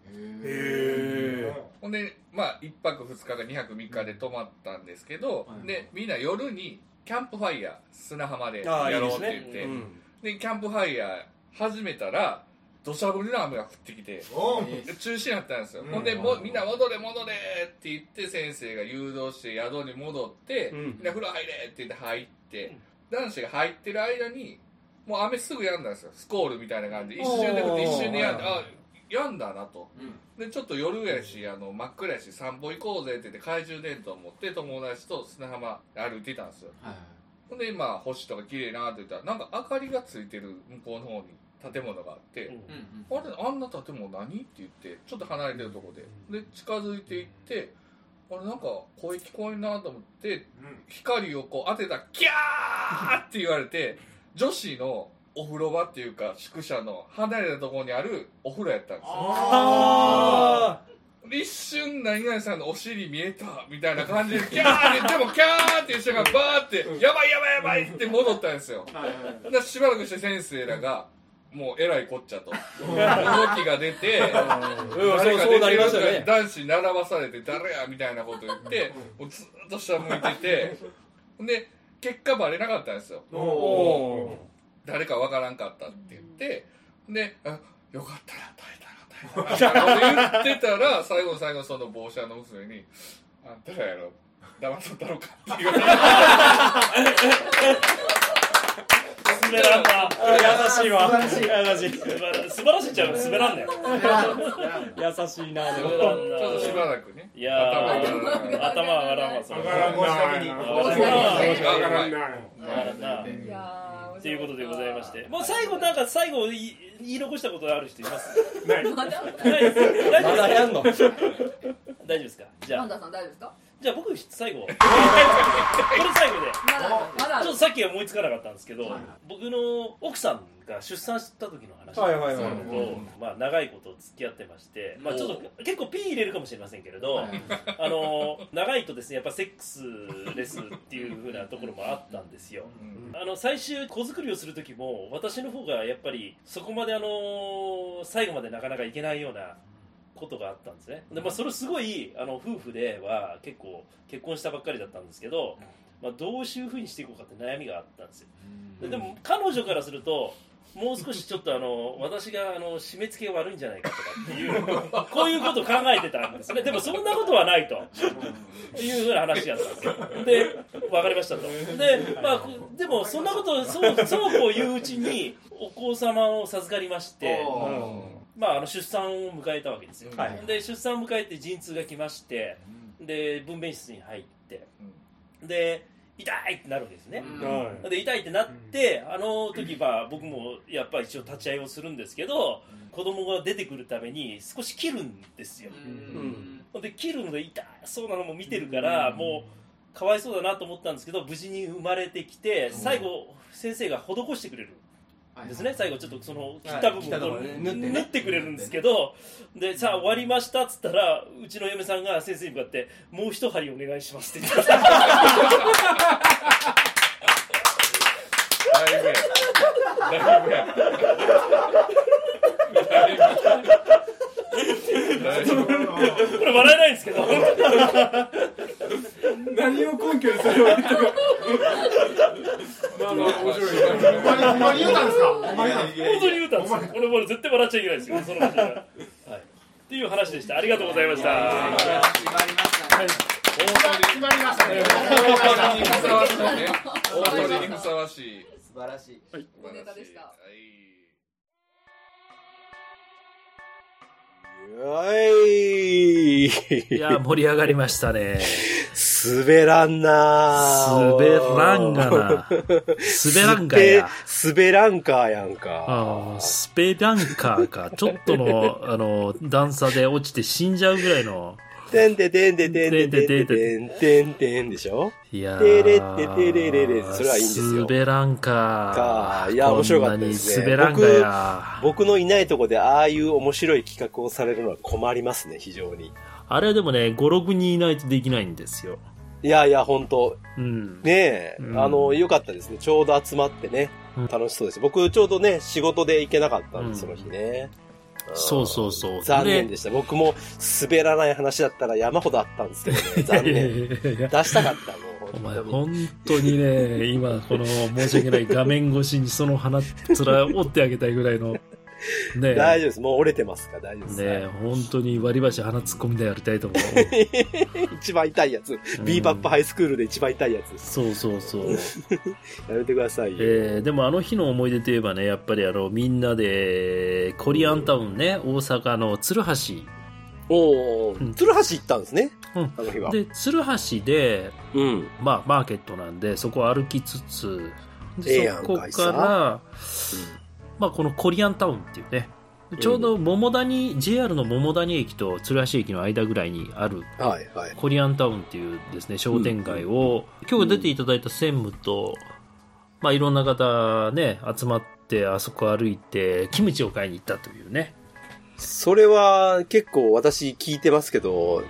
S8: へ
S5: ほんでまあ1泊2日か2泊3日で泊まったんですけどでみんな夜にキャンプファイヤー砂浜でやろうって言って。
S8: うん。
S5: でキャンプファイヤー始めたら土砂降りの雨が降ってきてで中止になったんですよ、ほんでもみんな戻れ戻れって言って先生が誘導して宿に戻って、みんな風呂入れって言って入って、男子が入ってる間にもう雨すぐ止んだんですよ。スコールみたいな感じで。一瞬で降って一瞬で止んであ止んだなと、でちょっと夜やしあの真っ暗やし散歩行こうぜって言って懐中電灯を持って友達と砂浜歩いてたんですよ、ほんでまあ星とか綺麗なって言ったらなんか明かりがついてる向こうの方に建物があって、あれあんな建物何？って言ってちょっと離れてるとこで。で近づいていってあれなんか声聞こえんなと思って、光をこう当てたらキャーって言われて女子のお風呂場っていうか宿舎の離れたところにあるお風呂やったんですよ。
S8: あ
S5: 一瞬何々さんのお尻見えたみたいな感じでキャーってでもキャーっていう人がバーってやばいやばいやばいって戻ったんですよ。でしばらくして先生らがもうえらいこっちゃと。*laughs* 動きが出て
S8: うん。
S5: 誰か
S8: そうそうなりますよね。
S5: 出てるから男子に並ばされて誰やみたいなこと言ってもうずっと下向いててで結果バレなかったんですよ。誰かわからんかったって言ってであよかったな耐えたな言ってたら *laughs* 最後の最後その帽子屋の娘に「あんたらやろ騙さったろか」って言われて
S3: 滑らんな
S8: 優しい。わ優しい。
S3: 素晴らしいちゃう滑らんねん *laughs*
S8: 優しいなでも
S5: ちょっとしばらくね。
S3: いや
S5: 頭
S3: 上がらんわそれ。
S4: 上がらんな
S3: 上がらんな
S4: 上がらんな
S3: 上がらんない
S6: やー
S3: っていうことでございましてもう最後なんか最後言い残したことある人います
S6: まだ
S3: ないです大丈夫
S8: まだやんの
S3: 大丈夫ですかじゃあ
S6: パンダさん大丈夫ですか
S3: じゃあ僕最後 *laughs* これ最後で。
S6: まだ
S3: ちょっとさっきは思いつかなかったんですけど、僕の奥さんが出産した時の話
S8: はいはいはい。
S3: なんですけど、まあ、長いこと付き合ってまして、まあ、ちょっと結構ピー入れるかもしれませんけれど、あの長いとですねやっぱセックスレスっていうふうなところもあったんですよ。あの最終子作りをする時も私の方がやっぱりそこまであの最後までなかなかいけないようなことがあったんですね。で、まあ、それすごいあの夫婦では結構結婚したばっかりだったんですけど、まあ、どういうふうにしていこうかって悩みがあったんですよ。ででも彼女からするともう少しちょっとあの私があの締め付けが悪いんじゃないかとかっていう *laughs* こういうことを考えてたんですね。でもそんなことはないと。いうふうな話があったんですよ。で分かりましたと。で,、まあ、でもそんなことそうそうこう言ううちにお子様を授かりまして、まあ、あの出産を迎えたわけですよ、
S8: はい。
S3: で出産を迎えて陣痛が来ましてで分娩室に入ってで痛いってなるわけですね、
S8: は
S3: で痛いってなってあの時は僕もやっぱり一応立ち会いをするんですけど子供が出てくるために少し切るんですよ、
S8: うん。
S3: で切るので痛そうなのも見てるからもうかわいそうだなと思ったんですけど無事に生まれてきて最後先生が施してくれる。んですね。最後ちょっとその切った部
S8: 切ったとこ
S3: 分を
S8: ろね。縫ってね。
S3: 縫ってくれるんですけどでさあ終わりましたっつったらうちの嫁さんが先生に向かってもう一針お願いしますって。言って
S5: だいぶやだいぶやだいぶ
S3: これ笑えないんですけど。
S4: 何を根拠にそれを言ったかまあまあ面白いね
S9: ほんまに言うたんですか
S3: 本当に言うたんですよ。これもう絶対笑っちゃいけないですよ。その話は、はい、っていう話でした。ありがとうございました。
S7: 決まりました。ね
S9: 決まりました。ね
S5: 大鳥にふさわしいね大鳥にふさわしい。
S7: 素晴らしい。
S6: おネタでした。
S5: はい
S2: い。
S3: いや盛り上がりましたね。
S2: 滑らんな
S3: 滑らんがな。滑らんがや。
S2: スペランカーやんか。
S3: あースペランカーか。ちょっとのあの段差で落ちて死んじゃうぐらいの
S2: てんててんててんててんててんてんてんでしょ
S3: いや
S2: てれっててれれれそれはいいんですよ。
S3: 滑らんか。
S2: かいや面白かったですね
S3: 滑らんかや。
S2: 僕のいないとこでああいう面白い企画をされるのは困りますね、非常に。
S3: あれはでもね、5、6人いないとできないんですよ。
S2: いやいや、本当
S3: うん。
S2: ねえ、
S3: うん
S2: あの、良かったですね。ちょうど集まってね。
S3: うん
S2: 楽しそうです。僕、ちょうどね、仕事で行けなかったんで、
S3: うん
S2: その日ね。
S3: そうそうそう。
S2: 残念でした。僕も滑らない話だったら山ほどあったんですけどね。*laughs* 残念。出したかった、
S3: お前。本当にね、今この申し訳ない画面越しにその鼻面を折ってあげたいぐらいの、ね *laughs*
S2: 大丈夫です。もう折れてますから大丈夫です。
S3: ね本当に割り箸鼻突っ込みでやりたいと思う。*laughs*
S2: 一番痛いやつ。ビーバップハイスクールで一番痛いやつです。
S3: そうそうそう。*laughs*
S2: やめてくださいよ。
S3: えーでもあの日の思い出といえばね、やっぱりあの、みんなで、コリアンタウンね、大阪の鶴橋。
S2: お
S3: うん
S2: ー、鶴橋行ったんですね？
S3: うん
S2: あの日は。
S3: で、鶴橋で、
S2: うん。
S3: まあ、マーケットなんで、そこを歩きつつ、
S2: ええ
S3: でそこ
S2: かい
S3: から、まあ、このコリアンタウンっていうね、ちょうど桃谷、JR の桃谷駅と鶴橋駅の間ぐらいにある。コリアンタウンっていうですね、商店街を、今日出ていただいた専務と、まあ、いろんな方ね、集まって、あそこ歩いて、キムチを買いに行ったというね。
S2: それは結構私聞いてますけど、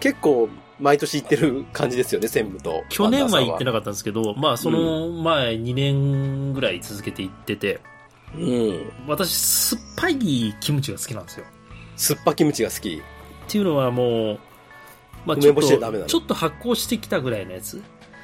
S2: 結構毎年行ってる感じですよね、専務と。
S3: 去年は行って
S2: な
S3: なかったんですけど、まあ、その前2年ぐらい続けて行ってて、
S2: うん。
S3: 私、酸っぱいキムチが好きなんですよ。
S2: 酸っぱキムチが好き。
S3: っていうのはもう、まあ、ち
S2: 梅
S3: ょっとちょっと発酵してきたぐらいのやつ。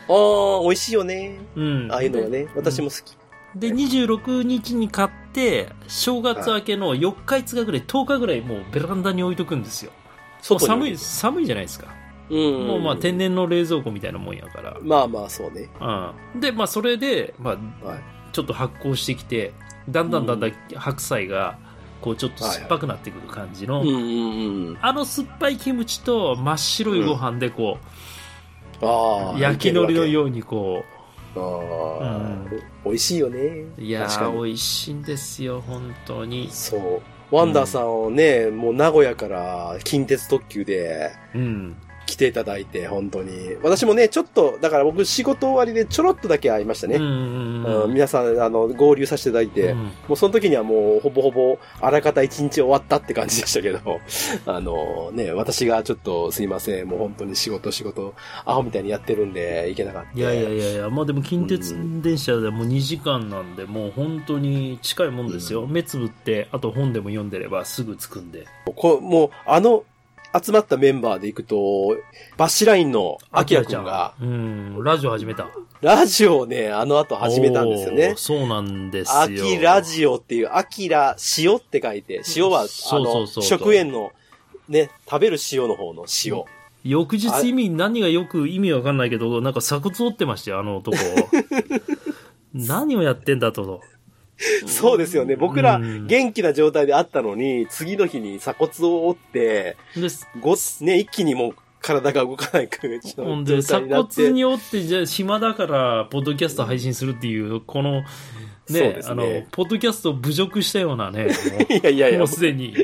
S2: ああ、美味しいよね。
S3: うん。
S2: ああいうのはね、私も好き。
S3: で、26日に買って、正月明けの4日5日ぐらい、10日ぐらいもうベランダに置いとくんですよ。寒い、寒いじゃないですか。
S2: うん。
S3: もうまあ天然の冷蔵庫みたいなもんやから。
S2: まあまあ、そうね。
S3: うん。で、まあそれで、まあ、
S2: はい。
S3: ちょっと発酵してきて、だんだんだんだん白菜が、こうちょっと酸っぱくなってくる感じの、
S2: うんうんうん。
S3: あの酸っぱいキムチと真っ白いご飯でこ
S2: ああ。
S3: う、焼き海苔の
S2: う。
S3: ようにこ
S2: ああ、
S3: うん
S2: 美味しいよね。
S3: う、いやー、美味しいんですよ、本当に。
S2: そう。ワンダーさんをね、もう名古屋から近鉄特急で
S3: うん。
S2: 来ていただいて、本当に。私もね、ちょっと、だから僕仕事終わりでちょろっとだけ会いましたね。
S3: うんうん
S2: う
S3: うんん。
S2: 皆さん、あの、合流させていただいて、
S3: うん
S2: もうその時にはもうほぼほぼあらかた一日終わったって感じでしたけど、*laughs* あのね、私がちょっとすいません、もう本当に仕事仕事、アホみたいにやってるんで行けなかった。
S3: いやいやいやいや、まあでも近鉄電車でもう2時間なんで、もう本当に近いもんですよ。目つぶって、あと本でも読んでればすぐ着くんで。
S2: こもう、あの、集まったメンバーで行くと、バッシュラインのアキラくんが、
S3: うん、ラジオ始めた。
S2: ラジオをね、あの後始めたんですよね。
S3: そうなんですよ。
S2: アキラジオっていう、アキラ、塩って書いて、塩は、あの、食塩の、ね、食べる塩の方の塩。
S3: 翌日意味、何がよく意味わかんないけど、なんか鎖骨折ってましたよ、あの男。*laughs* 何をやってんだと。*laughs*
S2: そうですよね。僕ら
S3: うん
S2: 元気な状態であったのに、次の日に鎖骨を折って、
S3: です。
S2: ごね、一気にもう体が動かない状
S3: ほんで、
S2: 態
S3: 鎖。骨に折って、じゃあ暇だから、ポッドキャスト配信するっていう、この、ね
S2: ね
S3: あの、ポッドキャストを侮辱したようなね、*laughs*
S2: いやいやいや
S3: もうすでに、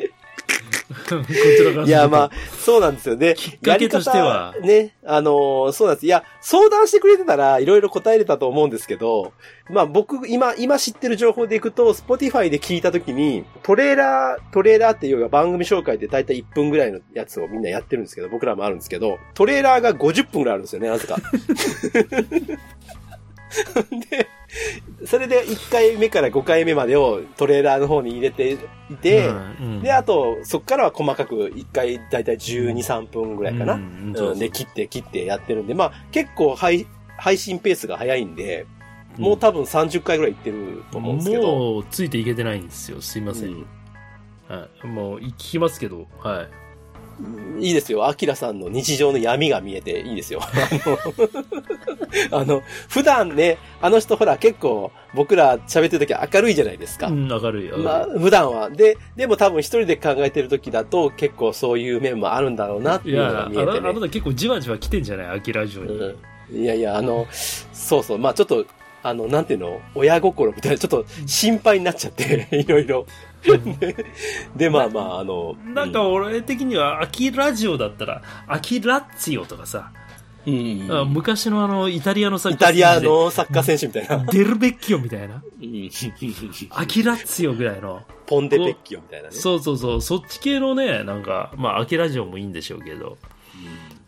S3: こちらから
S2: いや、まあ、そうなんですよね。
S3: きっかけとしては
S2: ね、あのーそうなんです。いや、相談してくれてたら、いろいろ答えれたと思うんですけど、まあ僕、今、今知ってる情報でいくと、Spotify で聞いたときに、トレーラー、トレーラーっていうか番組紹介でだいたい1分ぐらいのやつをみんなやってるんですけど、僕らもあるんですけど、トレーラーが50分ぐらいあるんですよね、なぜか。*laughs* *laughs* で、それで1回目から5回目までをトレーラーの方に入れていて、
S3: うんうん
S2: で、あと、そっからは細かく1回だいたい12、3分ぐらいかな。で、切って切ってやってるんで、まあ結構配配信ペースが早いんで、もう多分30回ぐらい行ってると思うんですけど。
S3: もう、ついていけてないんですよ。すいません。
S2: うん
S3: はい。もう、聞きますけど、はい。
S2: いいですよ。アキラさんの日常の闇が見えていいですよ。*laughs* あの、普段ね、あの人ほら結構僕ら喋ってる時明るいじゃないですか。
S3: うん、明るい。明るい
S2: まあ、普段は。で、でも多分一人で考えてる時だと結構そういう面もあるんだろうなっていうのが見えてね。
S3: なた結構じわじわ来てんじゃない？アキラジオに。
S2: うんいやいや、あの、そうそう、まあちょっと、あの、なんていうの、親心みたいな、ちょっと心配になっちゃって、*laughs* いろいろ。*laughs* で、まあまあ、あの、
S3: なんか俺的には、アキラジオだったら、アキラッツィオとかさ、
S2: うん
S3: あ昔のあの、イタリアのサッ
S2: イタリアのサッカー選手みたいな。
S3: デルベッキオみたいな。
S2: うん
S3: アキラッツィオぐらいの。
S2: ポンデペッキオみたいなね。
S3: そうそうそう、そっち系のね、なんか、まあ、アキラジオもいいんでしょうけど、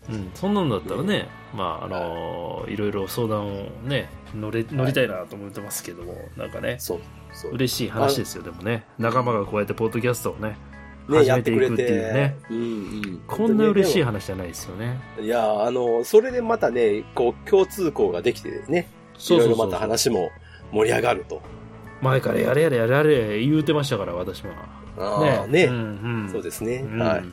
S3: うん、そんなんだったらね、まあ、あのいろいろ相談をね、乗れ、乗りたいなと思ってますけども、なんかね、
S2: そう。
S3: 嬉しい話ですよ、でもね、仲間がこうやってポッドキャストをね、
S2: ね、
S3: 始めていくっていう
S2: て
S3: ね、。
S2: うんうん。
S3: こんな嬉しい
S2: い。
S3: 話じゃないですよね。
S2: いや、あの、それでまたね、こう、共通項ができてね、いろいろまた話も盛り上がると。
S3: 前からやれやれやれやれ言うてましたから、私は。
S2: ああ、ね
S3: うんうん
S2: そうですね。
S3: うん
S2: はい。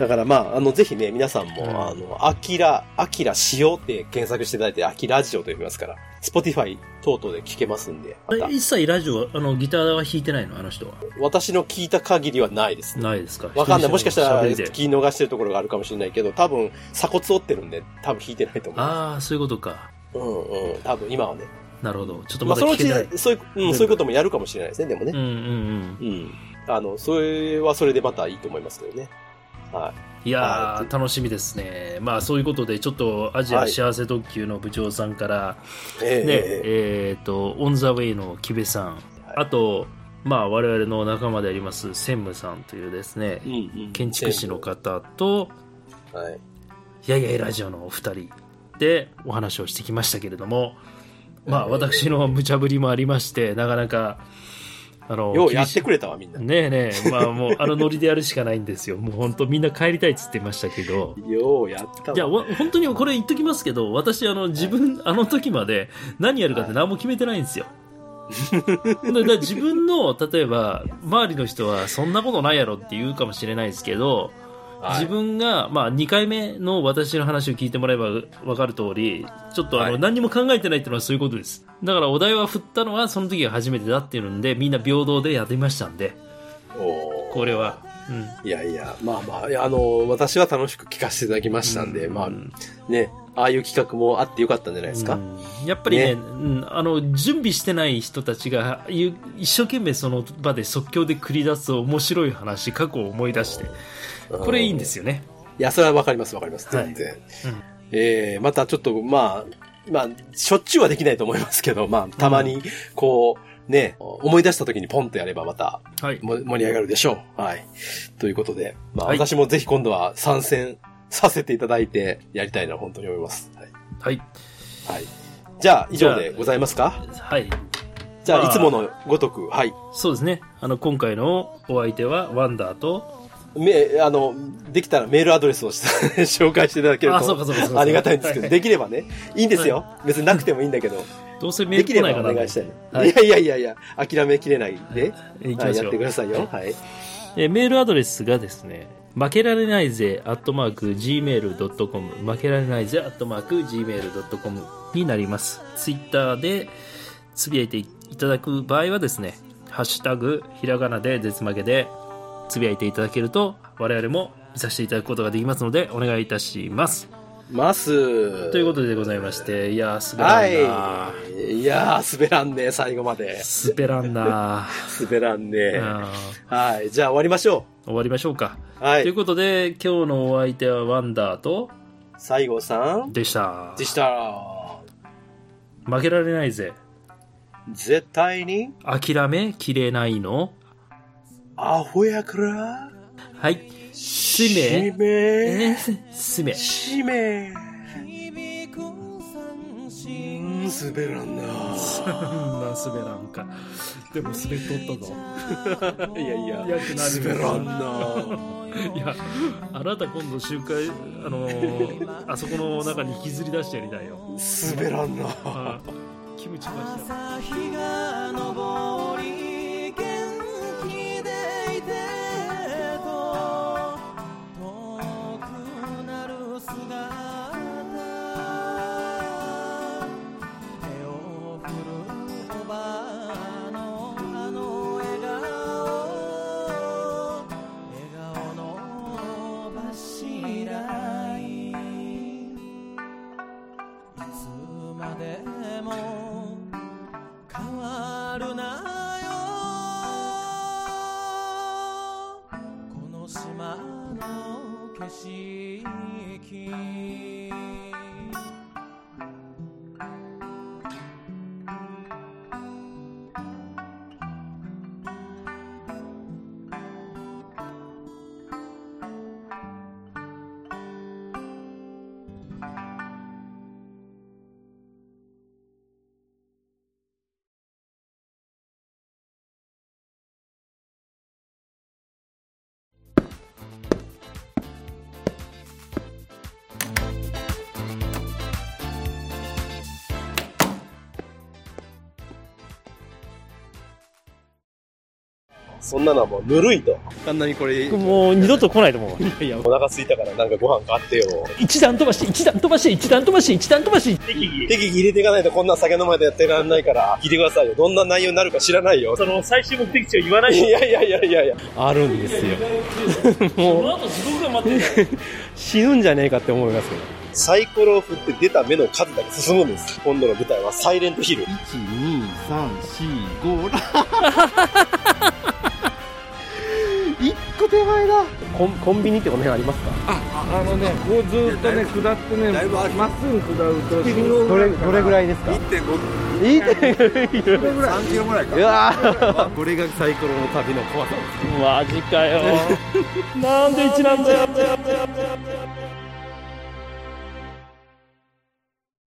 S2: だからまあ、あの、ぜひね、皆さんも、
S3: うん
S2: あの、アキラ、アキラしようって検索していただいて、アキラジオと呼びますから、 Spotify 等々で聞けますんで、
S3: 一切ラジオ、あの、ギターは弾いてないの？あの人は。
S2: 私の聞いた限りはないですね。
S3: ないですか？
S2: わかんない。もしかしたら聞き逃してるところがあるかもしれないけど、多分鎖骨折ってるんで、多分弾いてないと思いま
S3: ああ、そういうことか。
S2: す。うんうん。多分今はね。
S3: なるほど。ちょっと
S2: まあそのうち
S3: まだ聞けない。、
S2: そういう、うん、そういうこともやるかもしれないですね、でもね。
S3: うんうんうん。
S2: うん。あの、それはそれでまたいいと思いますけどね。はい。
S3: や
S2: は
S3: ー、楽しみですね。まあ、そういうことで、ちょっとアジア幸せ特急の部長さんから、ね、
S2: え
S3: と、オンザウェイの木部さん、あと、まあ、我々の仲間であります、専務さんというですね、
S2: うんうん。
S3: 建築士の方と、
S2: はい。
S3: やいやいラジオのお二人でお話をしてきましたけれども、まあ、私の無茶ぶりもありまして、なかなか、あの、
S2: ようやっ
S3: て
S2: くれたわ、みんな。
S3: ねえねえ、まあもう、あのノリでやるしかないんですよ。もう本当みんな帰りたいっつってましたけど。
S2: ようやったわ。
S3: いや、わ本当にこれ言っときますけど、私、あの、自分、あの時まで何やるかって何も決めてないんですよ。だから自分の、例えば、周りの人はそんなことないやろって言うかもしれないですけど、
S2: はい
S3: 自分が、まあ、2回目の私の話を聞いてもらえば分かる通り、ちょっとあの、
S2: はい
S3: 何にも考えてないっていうのはそういうことです。だからお題は振ったのはその時が初めてだっていうので、みんな平等でやってみましたんで、これは。うん。
S2: いやいや、まあまああの、私は楽しく聞かせていただきましたんで、まあ、ね、ああいう企画もあってよかったんじゃないですか？
S3: うんやっぱりね
S2: ね
S3: うん、あの準備してない人たちがゆ一生懸命その場で即興で繰り出す面白い話過去を思い出してこれいいんですよね、
S2: いや、それはわかりますわかります。
S3: はい
S2: 全然。
S3: うん
S2: えー、またちょっと、まあ、まあ、しょっちゅうはできないと思いますけど、まあ、たまに、こう、ね、思い出した時にポンとやればまた
S3: はい
S2: も盛り上がるでしょう。はい。ということで、まあ、
S3: はい
S2: 私もぜひ今度は参戦させていただいてやりたいな、本当に思います。はい。
S3: はい
S2: はい。じゃあ、以上でございますか？
S3: はい
S2: じゃあいつものごとく、はい。
S3: そうですねあの今回のお相手はワンダーと
S2: め、あの、できたらメールアドレスをし *laughs* 紹介していただけるとありがたいんですけど、
S3: はい。
S2: できればね、いいんですよ。別になくてもいいんだけど、
S3: どうせメール来ないかな
S2: お願いしたい。
S3: はい。
S2: いやいやいやいや、諦めきれないで、はい、やってくださいよ。はい。
S3: えーメールアドレスがですね、負けられないぜ、アットマーク、gmail.com、負けられないぜ、アットマーク、gmail.com になります。ツイッターでつぶやいていただく場合はですね、ハッシュタグ、ひらがなで絶負けでつぶやいていただけると、我々も見させていただくことができますので、お願いいたします。
S2: ます。
S3: ということでございまして、いやー、滑らんな
S2: はい。いやー、滑らんね、最後まで。
S3: 滑らんな *laughs*
S2: 滑らんね。
S3: あ
S2: はい。じゃあ終わりましょ
S3: ー終わりましょうか。
S2: う。はい。
S3: ということで、今日のお相手はワンダーと、
S2: 西郷さん
S3: でした。
S2: でした。
S3: 負けられないぜ。
S2: 絶対に、
S3: 諦めきれないの？
S2: アホやから、
S3: はい。す
S2: し
S3: め、
S2: め、
S3: えーすめ。
S2: しめ。うん、滑らんな。
S3: そんな滑らんか。でも滑っとったぞ。*laughs*
S2: いやいや、
S3: やくなる
S2: 滑らんな。*laughs*
S3: いや、あなた今度集会、あのーあそこの中に引きずり出してやりたいよ。
S2: 滑らんな。
S3: あキムチました。
S2: そんなのはもうぬるいと。あんなにこれ、
S3: もう二度と来ないと思う。いや、
S2: お腹空いたからなんかご飯買ってよ。
S3: 一段飛ばし、一段飛ばし、一段飛ばし、一段飛ばし。
S2: 適宜。適宜入れていかないとこんな酒飲までやってらんないから、聞いてくださいよ。どんな内容になるか知らないよ。
S3: その最終目的地を言わない
S2: いやいやいやいやいや。
S8: あるんですよ
S3: その後地獄が待ってる。
S8: 死ぬんじゃねえかって思いますけど
S2: サイコロを振って出た目の数だけ進むんです。今度の舞台はサイレントヒル。*laughs*
S8: 一個手前だコンコンビニってこの辺ありますか？
S12: あのね、こうずっとね、下ってね、まっすぐ下ると、
S8: どれどれぐらいですか
S12: ？1.5
S8: 1.5
S12: キロぐらい。3キロぐらいか。
S8: うわーこれがサイコロの旅の怖さ
S3: マジかよ。*laughs* なんで一なんだよ。